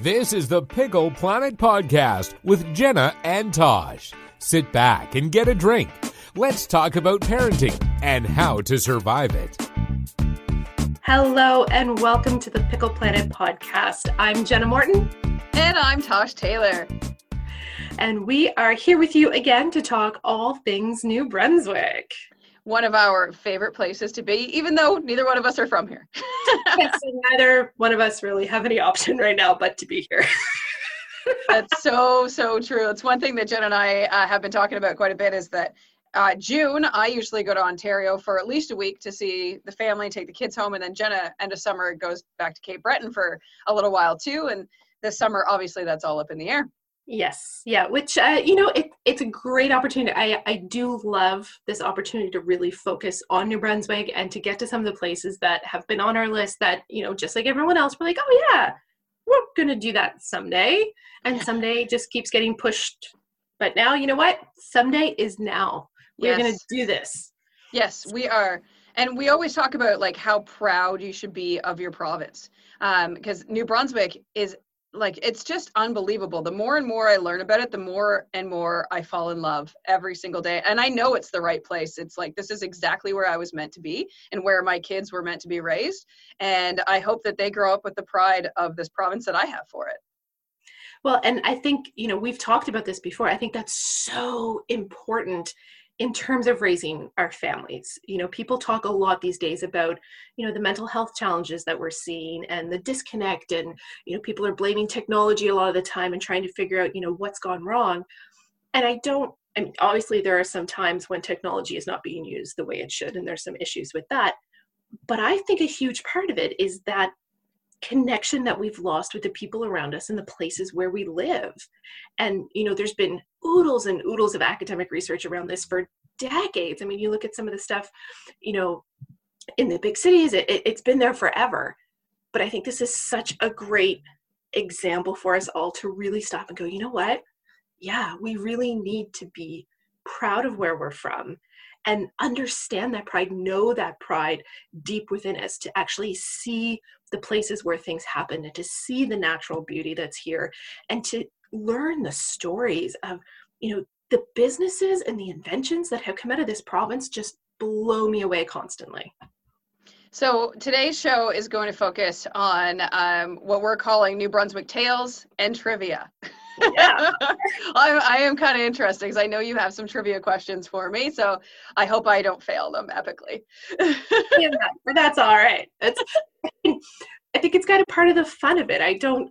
This is the Pickle Planet Podcast with Jenna and Tosh. Sit back and get a drink. Let's talk about parenting and how to survive it. Hello and welcome to the Pickle Planet Podcast. I'm Jenna Morton. And I'm Tosh Taylor. And we are here with you again to talk all things New Brunswick. One of our favorite places to be, even though neither one of us are from here. yes, neither one of us really have any option right now but to be here. That's so, so true. It's one thing that Jen and I uh, have been talking about quite a bit is that uh, June, I usually go to Ontario for at least a week to see the family, take the kids home, and then Jenna, end of summer, goes back to Cape Breton for a little while too. And this summer, obviously, that's all up in the air. Yes, yeah, which uh, you know, it, it's a great opportunity. I I do love this opportunity to really focus on New Brunswick and to get to some of the places that have been on our list. That you know, just like everyone else, we're like, oh yeah, we're gonna do that someday, and someday just keeps getting pushed. But now, you know what? Someday is now. We're yes. gonna do this. Yes, we are. And we always talk about like how proud you should be of your province because um, New Brunswick is like it's just unbelievable. The more and more i learn about it the more and more i fall in love every single day. And i know it's the right place. It's like this is exactly where i was meant to be and where my kids were meant to be raised. And i hope that they grow up with the pride of this province that i have for it. Well and i think you know we've talked about this before. I think that's so important in terms of raising our families. You know people talk a lot these days about you know the mental health challenges that we're seeing and the disconnect and you know people are blaming technology a lot of the time and trying to figure out you know what's gone wrong. And i don't I mean, obviously there are some times when technology is not being used the way it should and there's some issues with that. But i think a huge part of it is that connection that we've lost with the people around us and the places where we live. And, you know, there's been oodles and oodles of academic research around this for decades. I mean, you look at some of the stuff, you know, in the big cities, it, it, it's been there forever. But I think this is such a great example for us all to really stop and go, you know what? Yeah, we really need to be proud of where we're from and understand that pride, know that pride deep within us to actually see the places where things happen and to see the natural beauty that's here and to learn the stories of, you know, the businesses and the inventions that have come out of this province just blow me away constantly. So today's show is going to focus on um, what we're calling New Brunswick tales and trivia. yeah. I'm, I am kind of interested because I know you have some trivia questions for me. So I hope I don't fail them epically. yeah, that's all right. It's, I think it's kind of part of the fun of it. I don't,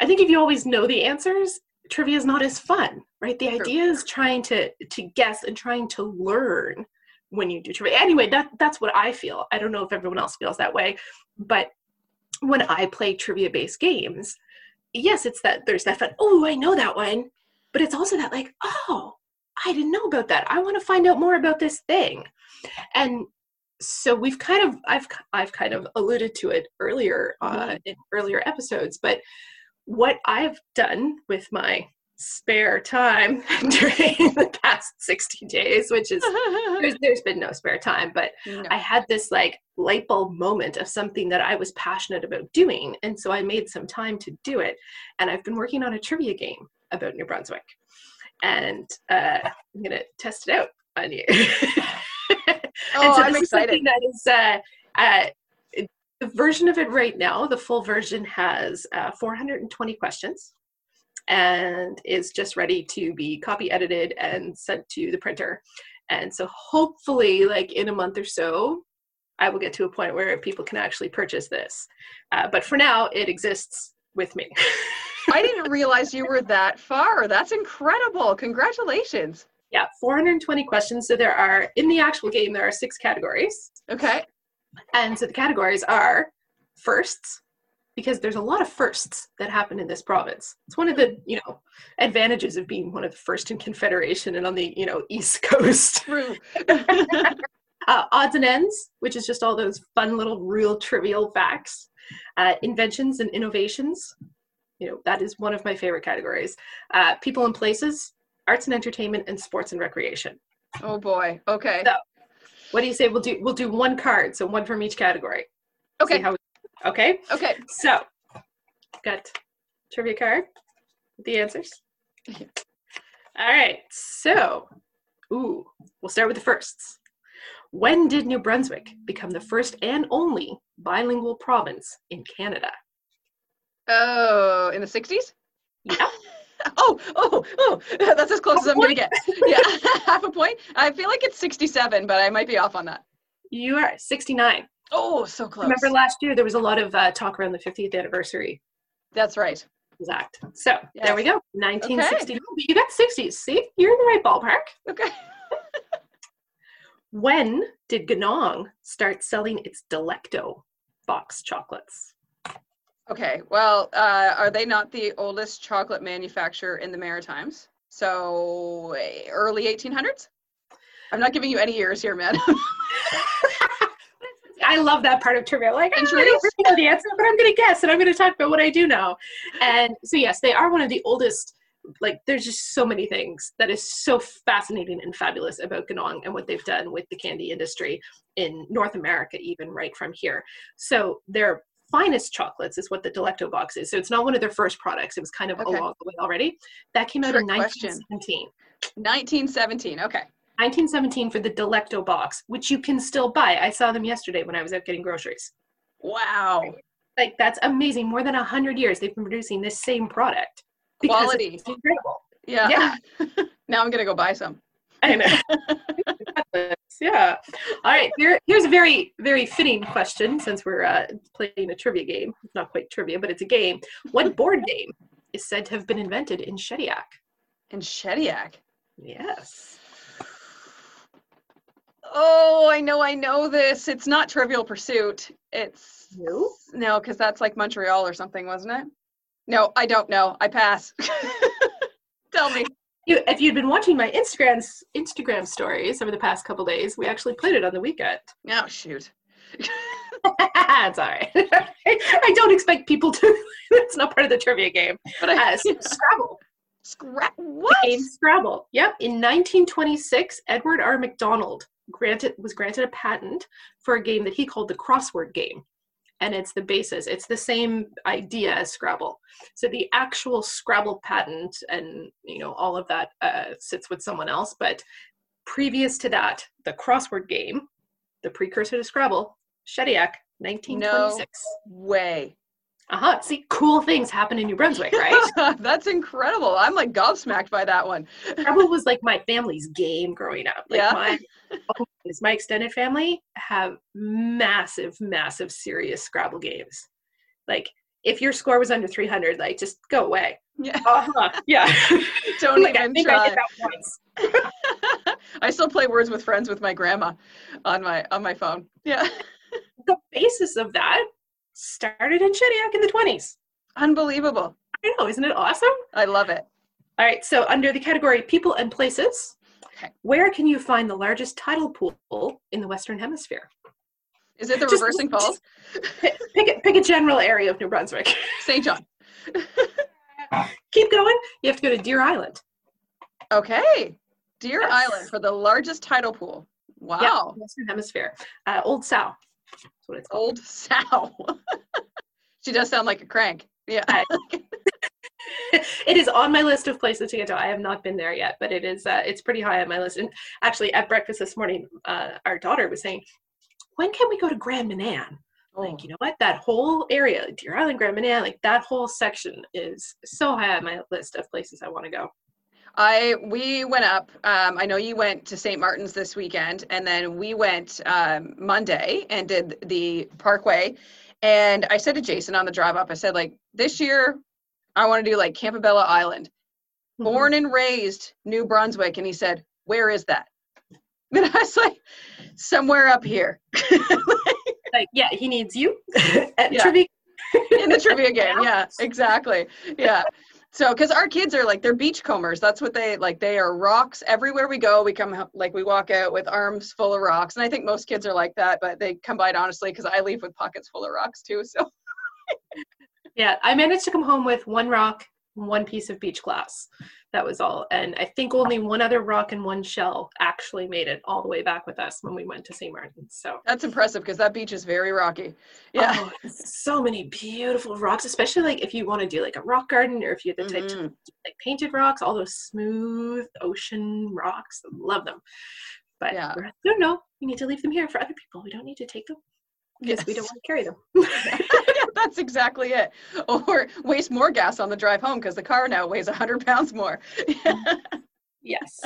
I think if you always know the answers, trivia is not as fun, right? The True. idea is trying to to guess and trying to learn when you do trivia. Anyway, that that's what I feel. I don't know if everyone else feels that way, but when I play trivia based games, yes, it's that there's that fun, oh, I know that one, but it's also that like, oh, I didn't know about that. I want to find out more about this thing. And so we've kind of I've I've kind of alluded to it earlier uh, mm-hmm. in earlier episodes, but what I've done with my spare time during the past 60 days which is there's, there's been no spare time but no. i had this like light bulb moment of something that i was passionate about doing and so i made some time to do it and i've been working on a trivia game about new brunswick and uh, i'm gonna test it out on you. Oh so i'm excited. that is uh, uh, the version of it right now the full version has uh, 420 questions and is just ready to be copy edited and sent to the printer. And so hopefully, like in a month or so, I will get to a point where people can actually purchase this. Uh, but for now, it exists with me. I didn't realize you were that far. That's incredible. Congratulations. Yeah, 420 questions. So there are, in the actual game, there are six categories. Okay. And so the categories are firsts, because there's a lot of firsts that happen in this province. It's one of the, you know, advantages of being one of the first in Confederation and on the, you know, East Coast. True. uh, odds and ends, which is just all those fun little real trivial facts. Uh, inventions and innovations. You know, that is one of my favorite categories. Uh, people and places, arts and entertainment, and sports and recreation. Oh boy. Okay. So, what do you say? We'll do we'll do one card, so one from each category. Okay. Okay. Okay. So, got trivia card the answers? All right. So, ooh, we'll start with the firsts. When did New Brunswick become the first and only bilingual province in Canada? Oh, in the 60s? Yeah. oh, oh, oh, that's as close as I'm going to get. Yeah, half a point. I feel like it's 67, but I might be off on that. You are 69. Oh, so close. Remember last year there was a lot of uh, talk around the 50th anniversary That's right. exact. So Yes. there we go. 1969. You got 60s. See, you're in the right ballpark. Okay. When did Ganong start selling its Delecto box chocolates? Okay. Well, uh, are they not the oldest chocolate manufacturer in the Maritimes? So eh, early 1800s? I'm not giving you any years here, man. I love that part of trivia. Like, "Ah, I don't really know the answer, but I'm going to guess and I'm going to talk about what I do know. And so, yes, they are one of the oldest. Like, there's just so many things that is so fascinating and fabulous about Ganong and what they've done with the candy industry in North America, even right from here. So, their finest chocolates is what the Delecto box is. So, it's not one of their first products. It was kind of Okay. along the way already. That came out in Trick question. 1917. 1917. Okay. 1917 for the Delecto box, which you can still buy. I saw them yesterday when I was out getting groceries. Wow. Like that's amazing. More than a hundred years they've been producing this same product. Quality. Incredible. Yeah. Yeah. now I'm going to go buy some. I know. yeah. All right. Here, here's a very, very fitting question since we're uh, playing a trivia game. It's not quite trivia, but it's a game. What board game is said to have been invented in Shediac? In Shediac. Yes. Oh, I know, I know this. It's not Trivial Pursuit. It's No? no, because that's like Montreal or something, wasn't it? No, I don't know. I pass. Tell me. You, if you'd been watching my Instagram Instagram stories over the past couple days, we actually played it on the weekend. Oh shoot. it's all right. I don't expect people to. It's not part of the trivia game. But I Uh, so Scrabble. Scra- what? Game Scrabble. Yep. In 1926, Edward R. McDonald granted was granted a patent for a game that he called the crossword game. And it's the basis. It's the same idea as Scrabble. So the actual Scrabble patent and you know all of that uh, sits with someone else. But previous to that, the crossword game, the precursor to Scrabble, Shediac, 1926. no Way. Uh-huh. See, cool things happen in New Brunswick, right? That's incredible. I'm like gobsmacked by that one. Scrabble was like my family's game growing up. Like Yeah. my my extended family have massive, massive, serious Scrabble games. Like if your score was under 300, like just go away. Yeah. Uh-huh. Yeah. Don't like, I even I try. once. I still play Words with Friends with my grandma on my on my phone. Yeah. The basis of that started in Shediac in the 20s. Unbelievable. I know, isn't it awesome? I love it. All right, so under the category people and places, Okay. where can you find the largest tidal pool in the Western Hemisphere? Is it the Just- reversing falls? Pick, pick, a, pick a general area of New Brunswick. Saint John. Keep going. You have to go to Deer Island. Okay. Deer Yes. Island for the largest tidal pool. Wow. Yeah, Western Hemisphere. Uh, Old Sow. That's what it's called. Old sow. she does sound like a crank. Yeah. it is on my list of places to get to. I have not been there yet, but it is. Uh, it's pretty high on my list. And actually, at breakfast this morning, uh, our daughter was saying, "When can we go to Grand Manan?" Oh. Like, you know what? That whole area, Deer Island, Grand Manan, like that whole section is so high on my list of places I want to go. I we went up. Um, I know you went to St. Martin's this weekend, and then we went um, Monday and did the Parkway. And I said to Jason on the drive up, I said like this year, I want to do like Campobello Island, born and raised New Brunswick, and he said, where is that? And I was like, somewhere up here like, yeah, he needs you at Yeah. trivia. in the trivia game. Yeah, exactly. Yeah. So, because our kids are like they're beachcombers. That's what they like. They are rocks everywhere we go. We come like we walk out with arms full of rocks, and I think most kids are like that. But they come by it honestly because I leave with pockets full of rocks too. So Yeah, I managed to come home with one rock, one piece of beach glass. That was all. And I think only one other rock and one shell actually made it all the way back with us when we went to St. Martin's. So That's impressive because that beach is very rocky. Yeah. oh, so many beautiful rocks, especially like if you want to do like a rock garden or if you're the type to Mhm. like painted rocks, all those smooth ocean rocks. Love them. But Yeah. no, no, we need to leave them here for other people. We don't need to take them because we don't want to carry them. that's exactly it. Or waste more gas on the drive home because the car now weighs 100 pounds more. yes.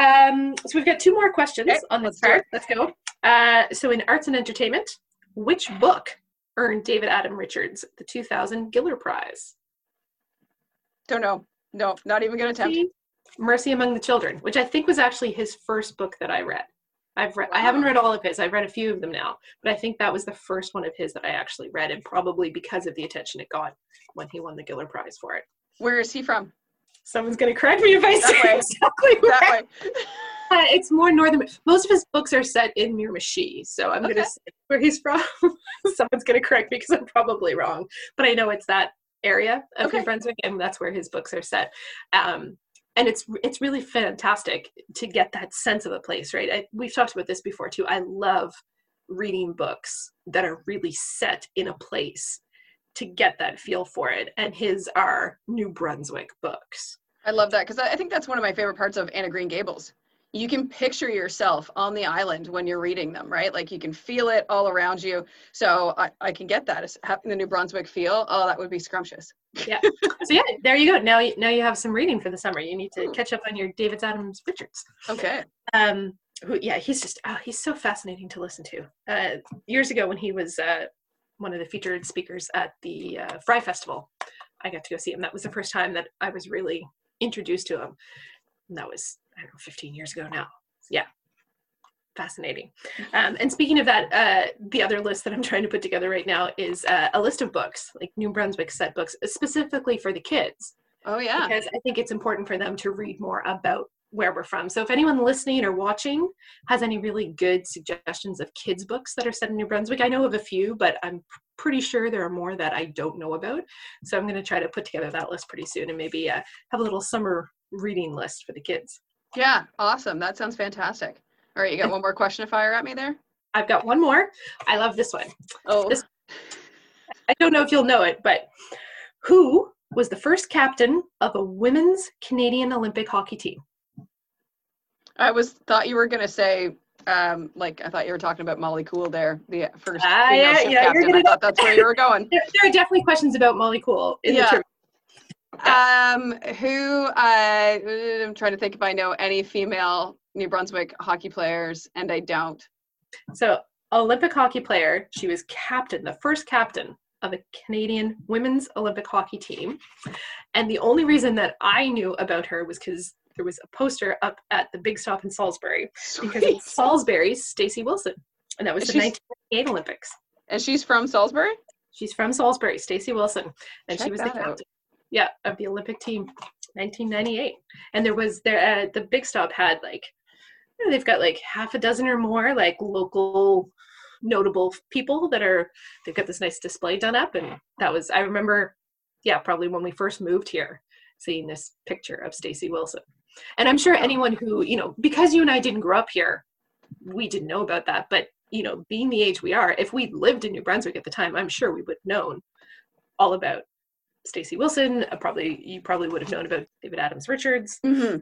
Um, so we've got two more questions Okay, on this do part. Let's go. Uh, so in arts and entertainment, which book earned David Adams Richards the 2000 Giller Prize? Don't know. No, not even going to attempt. Mercy Among the Children, which I think was actually his first book that I read. I've read I haven't read all of his. I've read a few of them now, but I think that was the first one of his that I actually read and probably because of the attention it got when he won the Giller Prize for it. Where is he from? Someone's going to correct me if I That say way. exactly where. That way. Uh, it's more northern. Most of his books are set in Miramichi, so I'm going to say where he's from. Someone's going to correct me because I'm probably wrong, but I know it's that area of Okay. New Brunswick, and that's where his books are set. Um, and it's it's really fantastic to get that sense of a place, right? I, we've talked about this before too. I love reading books that are really set in a place to get that feel for it, and his are New Brunswick books. I love that because I I think that's one of my favorite parts of Anne of Green Gables. You can picture yourself on the island when you're reading them, right? Like you can feel it all around you. So I, I can get that. It's having the New Brunswick feel. Oh, that would be scrumptious. Yeah. So yeah, there you go. Now you now you have some reading for the summer. You need to catch up on your David Adams Richards. Okay. Um, who yeah, he's just oh, he's so fascinating to listen to. Uh, years ago when he was uh, one of the featured speakers at the uh, Frye Festival, I got to go see him. That was the first time that I was really introduced to him. And that was know, 15 years ago now. Yeah, fascinating. Um, and speaking of that, uh, the other list that I'm trying to put together right now is uh, a list of books, like New Brunswick set books, specifically for the kids Oh yeah. because I think it's important for them to read more about where we're from. So if anyone listening or watching has any really good suggestions of kids books that are set in New Brunswick, I know of a few, but I'm pretty sure there are more that I don't know about. So I'm going to try to put together that list pretty soon and maybe uh, have a little summer reading list for the kids. Yeah. Awesome. That sounds fantastic. All right. You got one more question to fire at me there? I've got one more. I love this one. Oh, This- I don't know if you'll know it, but who was the first captain of a women's Canadian Olympic hockey team? I was thought you were gonna say um like I thought you were talking about Molly Kool there, the first female yeah, yeah, captain. I thought that's where you were going. There, there are definitely questions about Molly Kool in Yeah. the trivia. Um, who I I'm trying to think if I know any female New Brunswick hockey players, and I don't. So, Olympic hockey player, she was captain, the first captain of a Canadian women's Olympic hockey team. And the only reason that I knew about her was because there was a poster up at the big stop in Salisbury because Sweet. it's Salisbury's Stacy Wilson. And that was the She's- 1998 Olympics. And she's from Salisbury. She's from Salisbury, Stacy Wilson, and she was the that out. Yeah, of the Olympic team, 1998. And there was there uh, the Big Stop had like you know, they've got like half a dozen or more like local notable people that are they've got this nice display done up, and that was I remember, yeah, probably when we first moved here, seeing this picture of Stacy Wilson. And I'm sure anyone who you know because you and I didn't grow up here, we didn't know about that, but you know, being the age we are, if we lived in New Brunswick at the time, I'm sure we would have known all about Stacy Wilson. Uh, probably you probably would have known about David Adams Richards. Mm-hmm.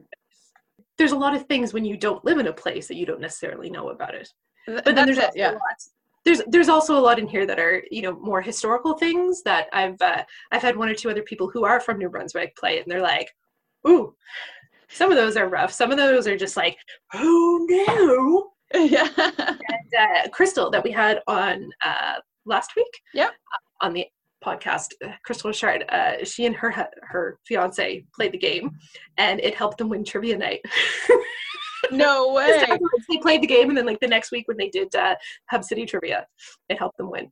There's a lot of things when you don't live in a place that you don't necessarily know about it. But then there's it. also Yeah. a lot. There's there's also a lot in here that are you know more historical things that I've uh, I've had one or two other people who are from New Brunswick play it and they're like, ooh, some of those are rough. Some of those are just like, oh no. yeah. uh, Crystal that we had on uh, last week. Yeah. uh, on the podcast, uh, Crystal Richard. Uh, she and her her fiance played the game, and it helped them win trivia night. no way. they played the game, and then like the next week when they did uh, Hub City trivia, it helped them win.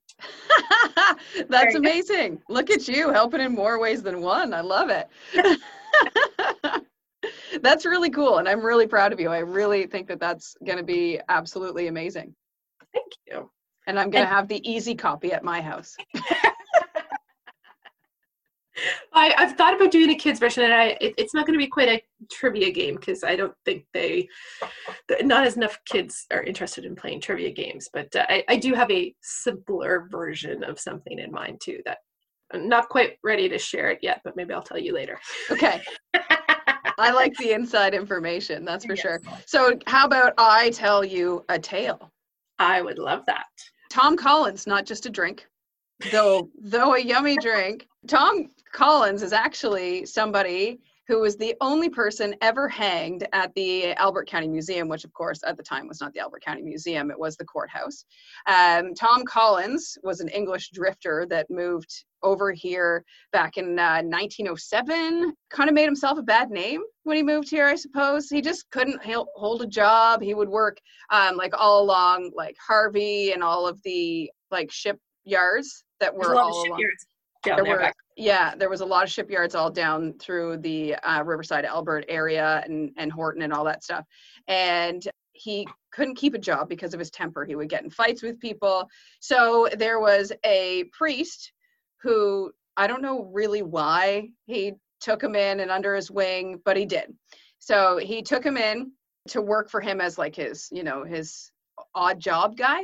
That's amazing. Look at you helping in more ways than one. I love it. that's really cool. And I'm really proud of you. I really think that that's going to be absolutely amazing. Thank you. And I'm going to have the easy copy at my house. I, have thought about doing a kids version, and I it, it's not going to be quite a trivia game because I don't think they, not as enough kids are interested in playing trivia games. But uh, I, I do have a simpler version of something in mind too that I'm not quite ready to share it yet, but maybe I'll tell you later. Okay. I like the inside information, that's for yes. sure. So, how about I tell you a tale? I would love that. Tom Collins, not just a drink, though though a yummy drink. Tom Collins is actually somebody who was the only person ever hanged at the Albert County Museum, which, of course, at the time was not the Albert County Museum, it was the courthouse. Um, Tom Collins was an English drifter that moved over here back in uh, 1907. Kind of made himself a bad name when he moved here, I suppose. He just couldn't hold a job. He would work um, like all along, like Harvey and all of the like shipyards that were all along. There, there were, yeah, there was a lot of shipyards all down through the uh, Riverside, Albert area and, and Horton and all that stuff. And he couldn't keep a job because of his temper. He would get in fights with people. So there was a priest who I don't know really why he took him in and under his wing, but he did. So he took him in to work for him as like his, you know, his odd job guy.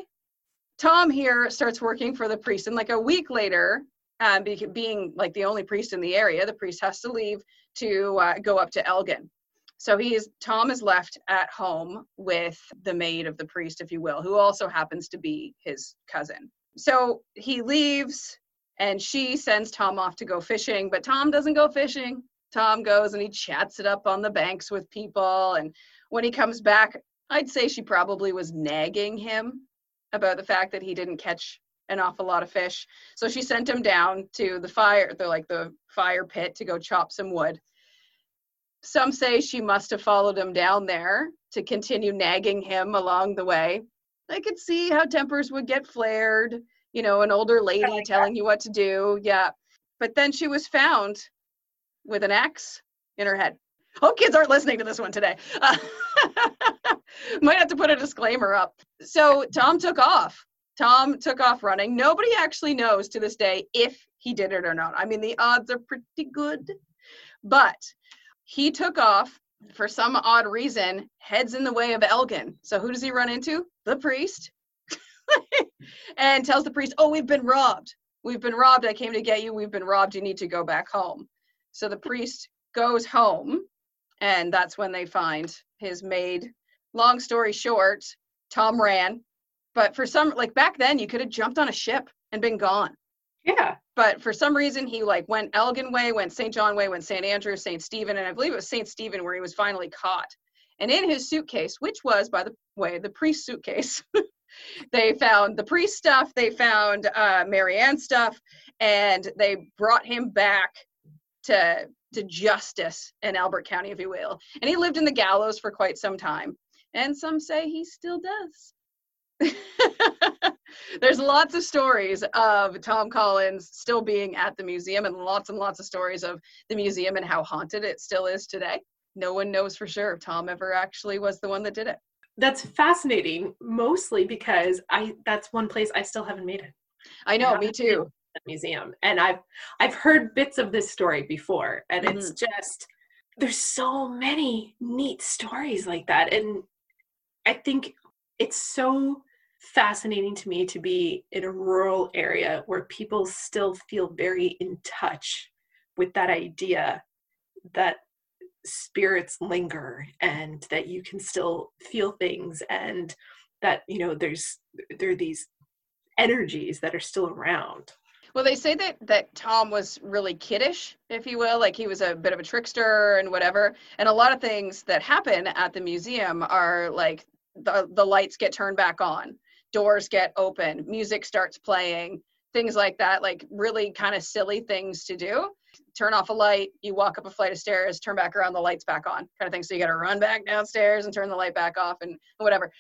Tom here starts working for the priest, and like a week later, um, being like the only priest in the area, the priest has to leave to uh, go up to Elgin. So he is Tom is left at home with the maid of the priest, if you will, who also happens to be his cousin. So he leaves and she sends Tom off to go fishing, but Tom doesn't go fishing. Tom goes and he chats it up on the banks with people. And when he comes back, I'd say she probably was nagging him about the fact that he didn't catch an awful lot of fish. So she sent him down to the fire, the like the fire pit to go chop some wood. Some say she must have followed him down there to continue nagging him along the way. I could see how tempers would get flared, you know, an older lady telling you what to do. Yeah. But then she was found with an axe in her head. Hope kids aren't listening to this one today. Uh, might have to put a disclaimer up. So Tom took off Tom took off running. Nobody actually knows to this day if he did it or not. I mean, the odds are pretty good, but he took off for some odd reason, heads in the way of Elgin. So who does he run into? The priest. and tells the priest, Oh, we've been robbed. We've been robbed. I came to get you. We've been robbed. You need to go back home. So the priest goes home, and that's when they find his maid. Long story short, Tom ran but for some, like back then, you could have jumped on a ship and been gone. Yeah. But for some reason, he like went Elgin Way, went Saint John Way, went St. Andrew, St. Stephen, and I believe it was St. Stephen where he was finally caught. And in his suitcase, which was, by the way, the priest suitcase, they found the priest stuff, they found uh, Marianne stuff, and they brought him back to to justice in Albert County, if you will. And he lived in the gallows for quite some time. And some say he still does. There's lots of stories of Tom Collins still being at the museum, and lots and lots of stories of the museum and how haunted it still is today. No one knows for sure if Tom ever actually was the one that did it. That's fascinating, mostly because I that's one place I still haven't made it. I know, I me too. Museum, and I've I've heard bits of this story before, and mm-hmm. it's just there's so many neat stories like that, and I think it's so fascinating to me to be in a rural area where people still feel very in touch with that idea that spirits linger and that you can still feel things and that you know there's there are these energies that are still around. Well they say that that tom was really kiddish if you will like he was a bit of a trickster and whatever. And a lot of things that happen at the museum are like the, the lights get turned back on doors get open, music starts playing, things like that, like really kind of silly things to do. Turn off a light, you walk up a flight of stairs, turn back around, the light's back on, kind of thing. So you got to run back downstairs and turn the light back off and whatever.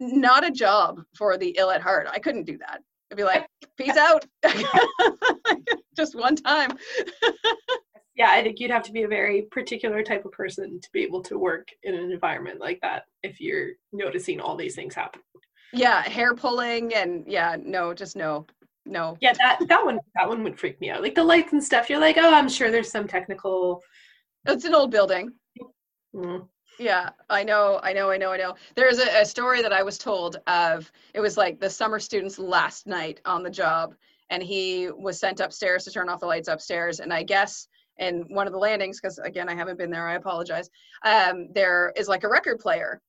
Not a job for the ill at heart. I couldn't do that. I'd be like, peace out. Just one time. yeah, I think you'd have to be a very particular type of person to be able to work in an environment like that if you're noticing all these things happen yeah hair pulling and yeah no just no no. Yeah, that that one that one would freak me out. Like the lights and stuff. You're like, oh, I'm sure there's some technical. It's an old building. Mm. Yeah, I know, I know, I know, I know. There's a, a story that I was told of. It was like the summer student's last night on the job, and he was sent upstairs to turn off the lights upstairs. And I guess in one of the landings, because again, I haven't been there, I apologize. Um, there is like a record player,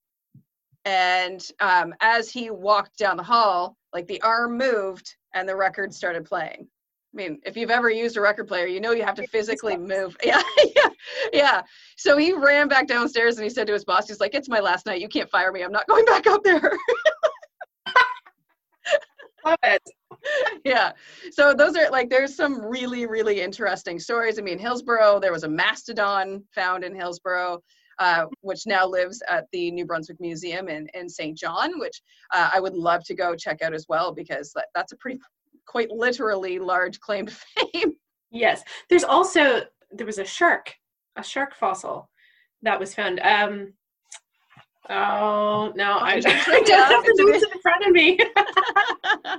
and um, as he walked down the hall, like the arm moved and the record started playing. I mean, if you've ever used a record player, you know you have to physically move. Yeah, yeah, yeah. So he ran back downstairs and he said to his boss, he's like, It's my last night. You can't fire me. I'm not going back up there. Love it. yeah. So those are like there's some really, really interesting stories. I mean, Hillsborough, there was a mastodon found in Hillsborough. Uh, which now lives at the New Brunswick Museum in, in Saint John, which uh, I would love to go check out as well because that, that's a pretty, quite literally large claim to fame. Yes. There's also, there was a shark, a shark fossil that was found. Um, oh, no, I, I don't have the notes in front of me.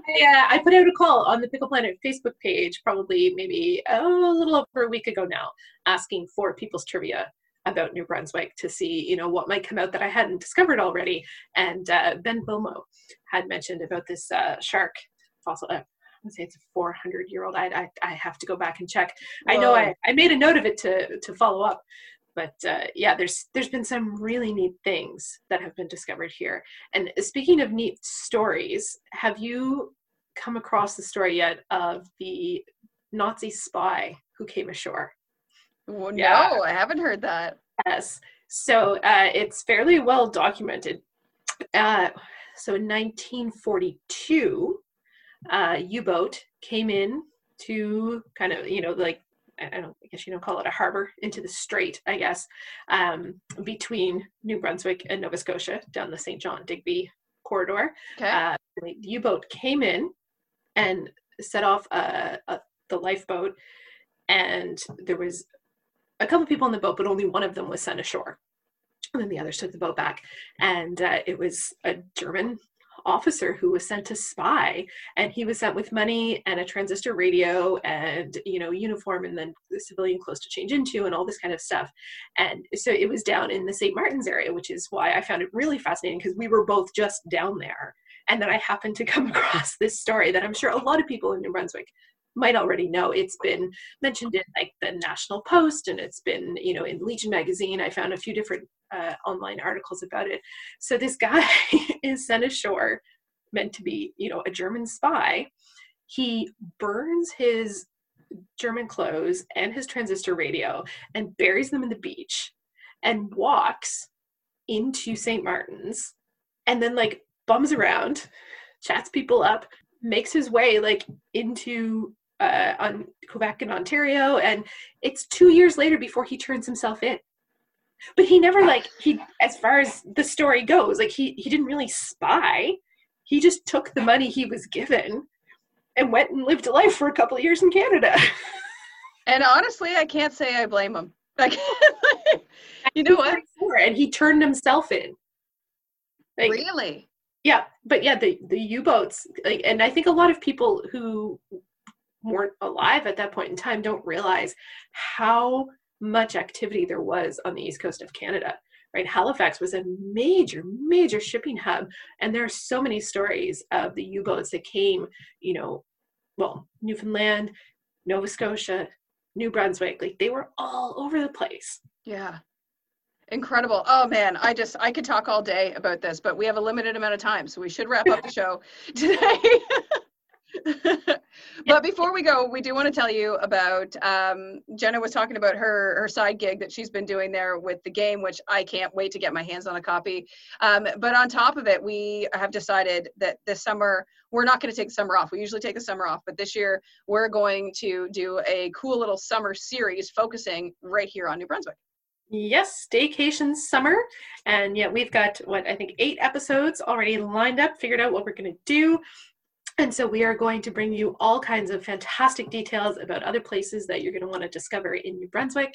yeah, I put out a call on the Pickle Planet Facebook page probably maybe oh, a little over a week ago now, asking for people's trivia about New Brunswick to see, you know, what might come out that I hadn't discovered already. And uh, Ben Bomo had mentioned about this uh, shark fossil. Uh, I say it's a 400 year old. I, I, I have to go back and check. Whoa. I know I, I made a note of it to to follow up, but uh, yeah, there's there's been some really neat things that have been discovered here. And speaking of neat stories, have you come across the story yet of the Nazi spy who came ashore? Well, yeah. No, I haven't heard that. Yes. So uh, it's fairly well documented. Uh, so in 1942, uh, U-boat came in to kind of, you know, like I don't I guess you don't call it a harbor into the strait, I guess, um, between New Brunswick and Nova Scotia down the Saint John Digby corridor. Okay. Uh, the U-boat came in and set off a, a, the lifeboat, and there was a couple of people in the boat, but only one of them was sent ashore. And then the others took the boat back. And uh, it was a German officer who was sent to spy and he was sent with money and a transistor radio and you know uniform and then the civilian clothes to change into and all this kind of stuff and so it was down in the st martin's area which is why i found it really fascinating because we were both just down there and then i happened to come across this story that i'm sure a lot of people in new brunswick might already know it's been mentioned in like the national post and it's been you know in legion magazine. I found a few different uh, online articles about it. So this guy is sent ashore meant to be you know a german spy. He burns his german clothes and his transistor radio and buries them in the beach and walks into st martin's and then like bums around chats people up makes his way like into uh, on Quebec and Ontario, and it's two years later before he turns himself in. But he never like he, as far as the story goes, like he he didn't really spy. He just took the money he was given and went and lived a life for a couple of years in Canada. and honestly, I can't say I blame him. Like, you know what? And he turned himself in. Like, really? Yeah, but yeah, the the U boats, like, and I think a lot of people who weren't alive at that point in time don't realize how much activity there was on the east coast of Canada. Right, Halifax was a major, major shipping hub, and there are so many stories of the U-boats that came, you know, well, Newfoundland, Nova Scotia, New Brunswick, like they were all over the place. Yeah, incredible oh man i just i could talk all day about this but we have a limited amount of time so we should wrap up the show today but before we go, we do want to tell you about um, Jenna was talking about her her side gig that she's been doing there with the game, which I can't wait to get my hands on a copy. Um, but on top of it, we have decided that this summer we're not going to take the summer off. We usually take the summer off, but this year we're going to do a cool little summer series focusing right here on New Brunswick. Yes, staycation summer. And yeah, we've got what I think eight episodes already lined up, figured out what we're going to do. And so we are going to bring you all kinds of fantastic details about other places that you're going to want to discover in New Brunswick.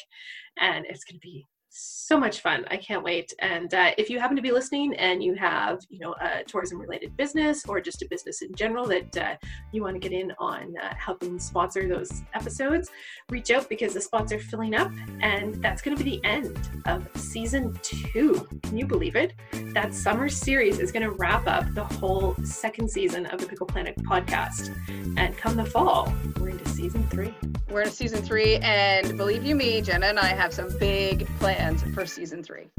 And it's going to be so much fun. I can't wait. And uh, if you happen to be listening and you have, you know, a tourism related business or just a business in general that uh, you want to get in on uh, helping sponsor those episodes, reach out because the spots are filling up. And that's going to be the end of season two. Can you believe it? That summer series is going to wrap up the whole second season of the Pickle Planet podcast. And come the fall, we're into season three. We're in season three, and believe you me, Jenna and I have some big plans for season three.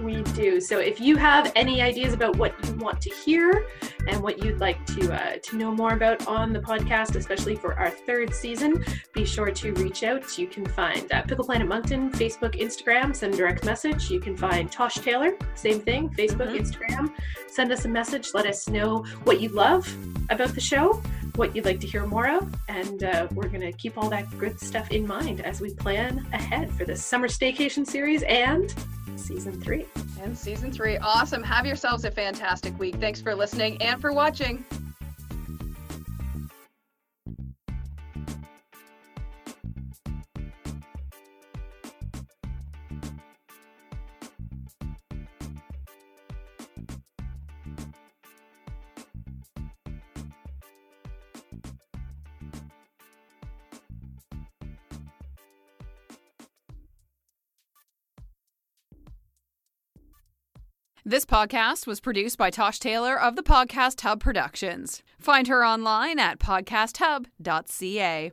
We do. So if you have any ideas about what you want to hear and what you'd like to uh, to know more about on the podcast, especially for our third season, be sure to reach out. You can find uh, Pickle Planet Moncton, Facebook, Instagram, send a direct message. You can find Tosh Taylor, same thing, Facebook, mm-hmm. Instagram. Send us a message. Let us know what you love about the show what you'd like to hear more of. And uh, we're going to keep all that good stuff in mind as we plan ahead for the summer staycation series and season three. And season three. Awesome. Have yourselves a fantastic week. Thanks for listening and for watching. This podcast was produced by Tosh Taylor of the Podcast Hub Productions. Find her online at podcasthub.ca.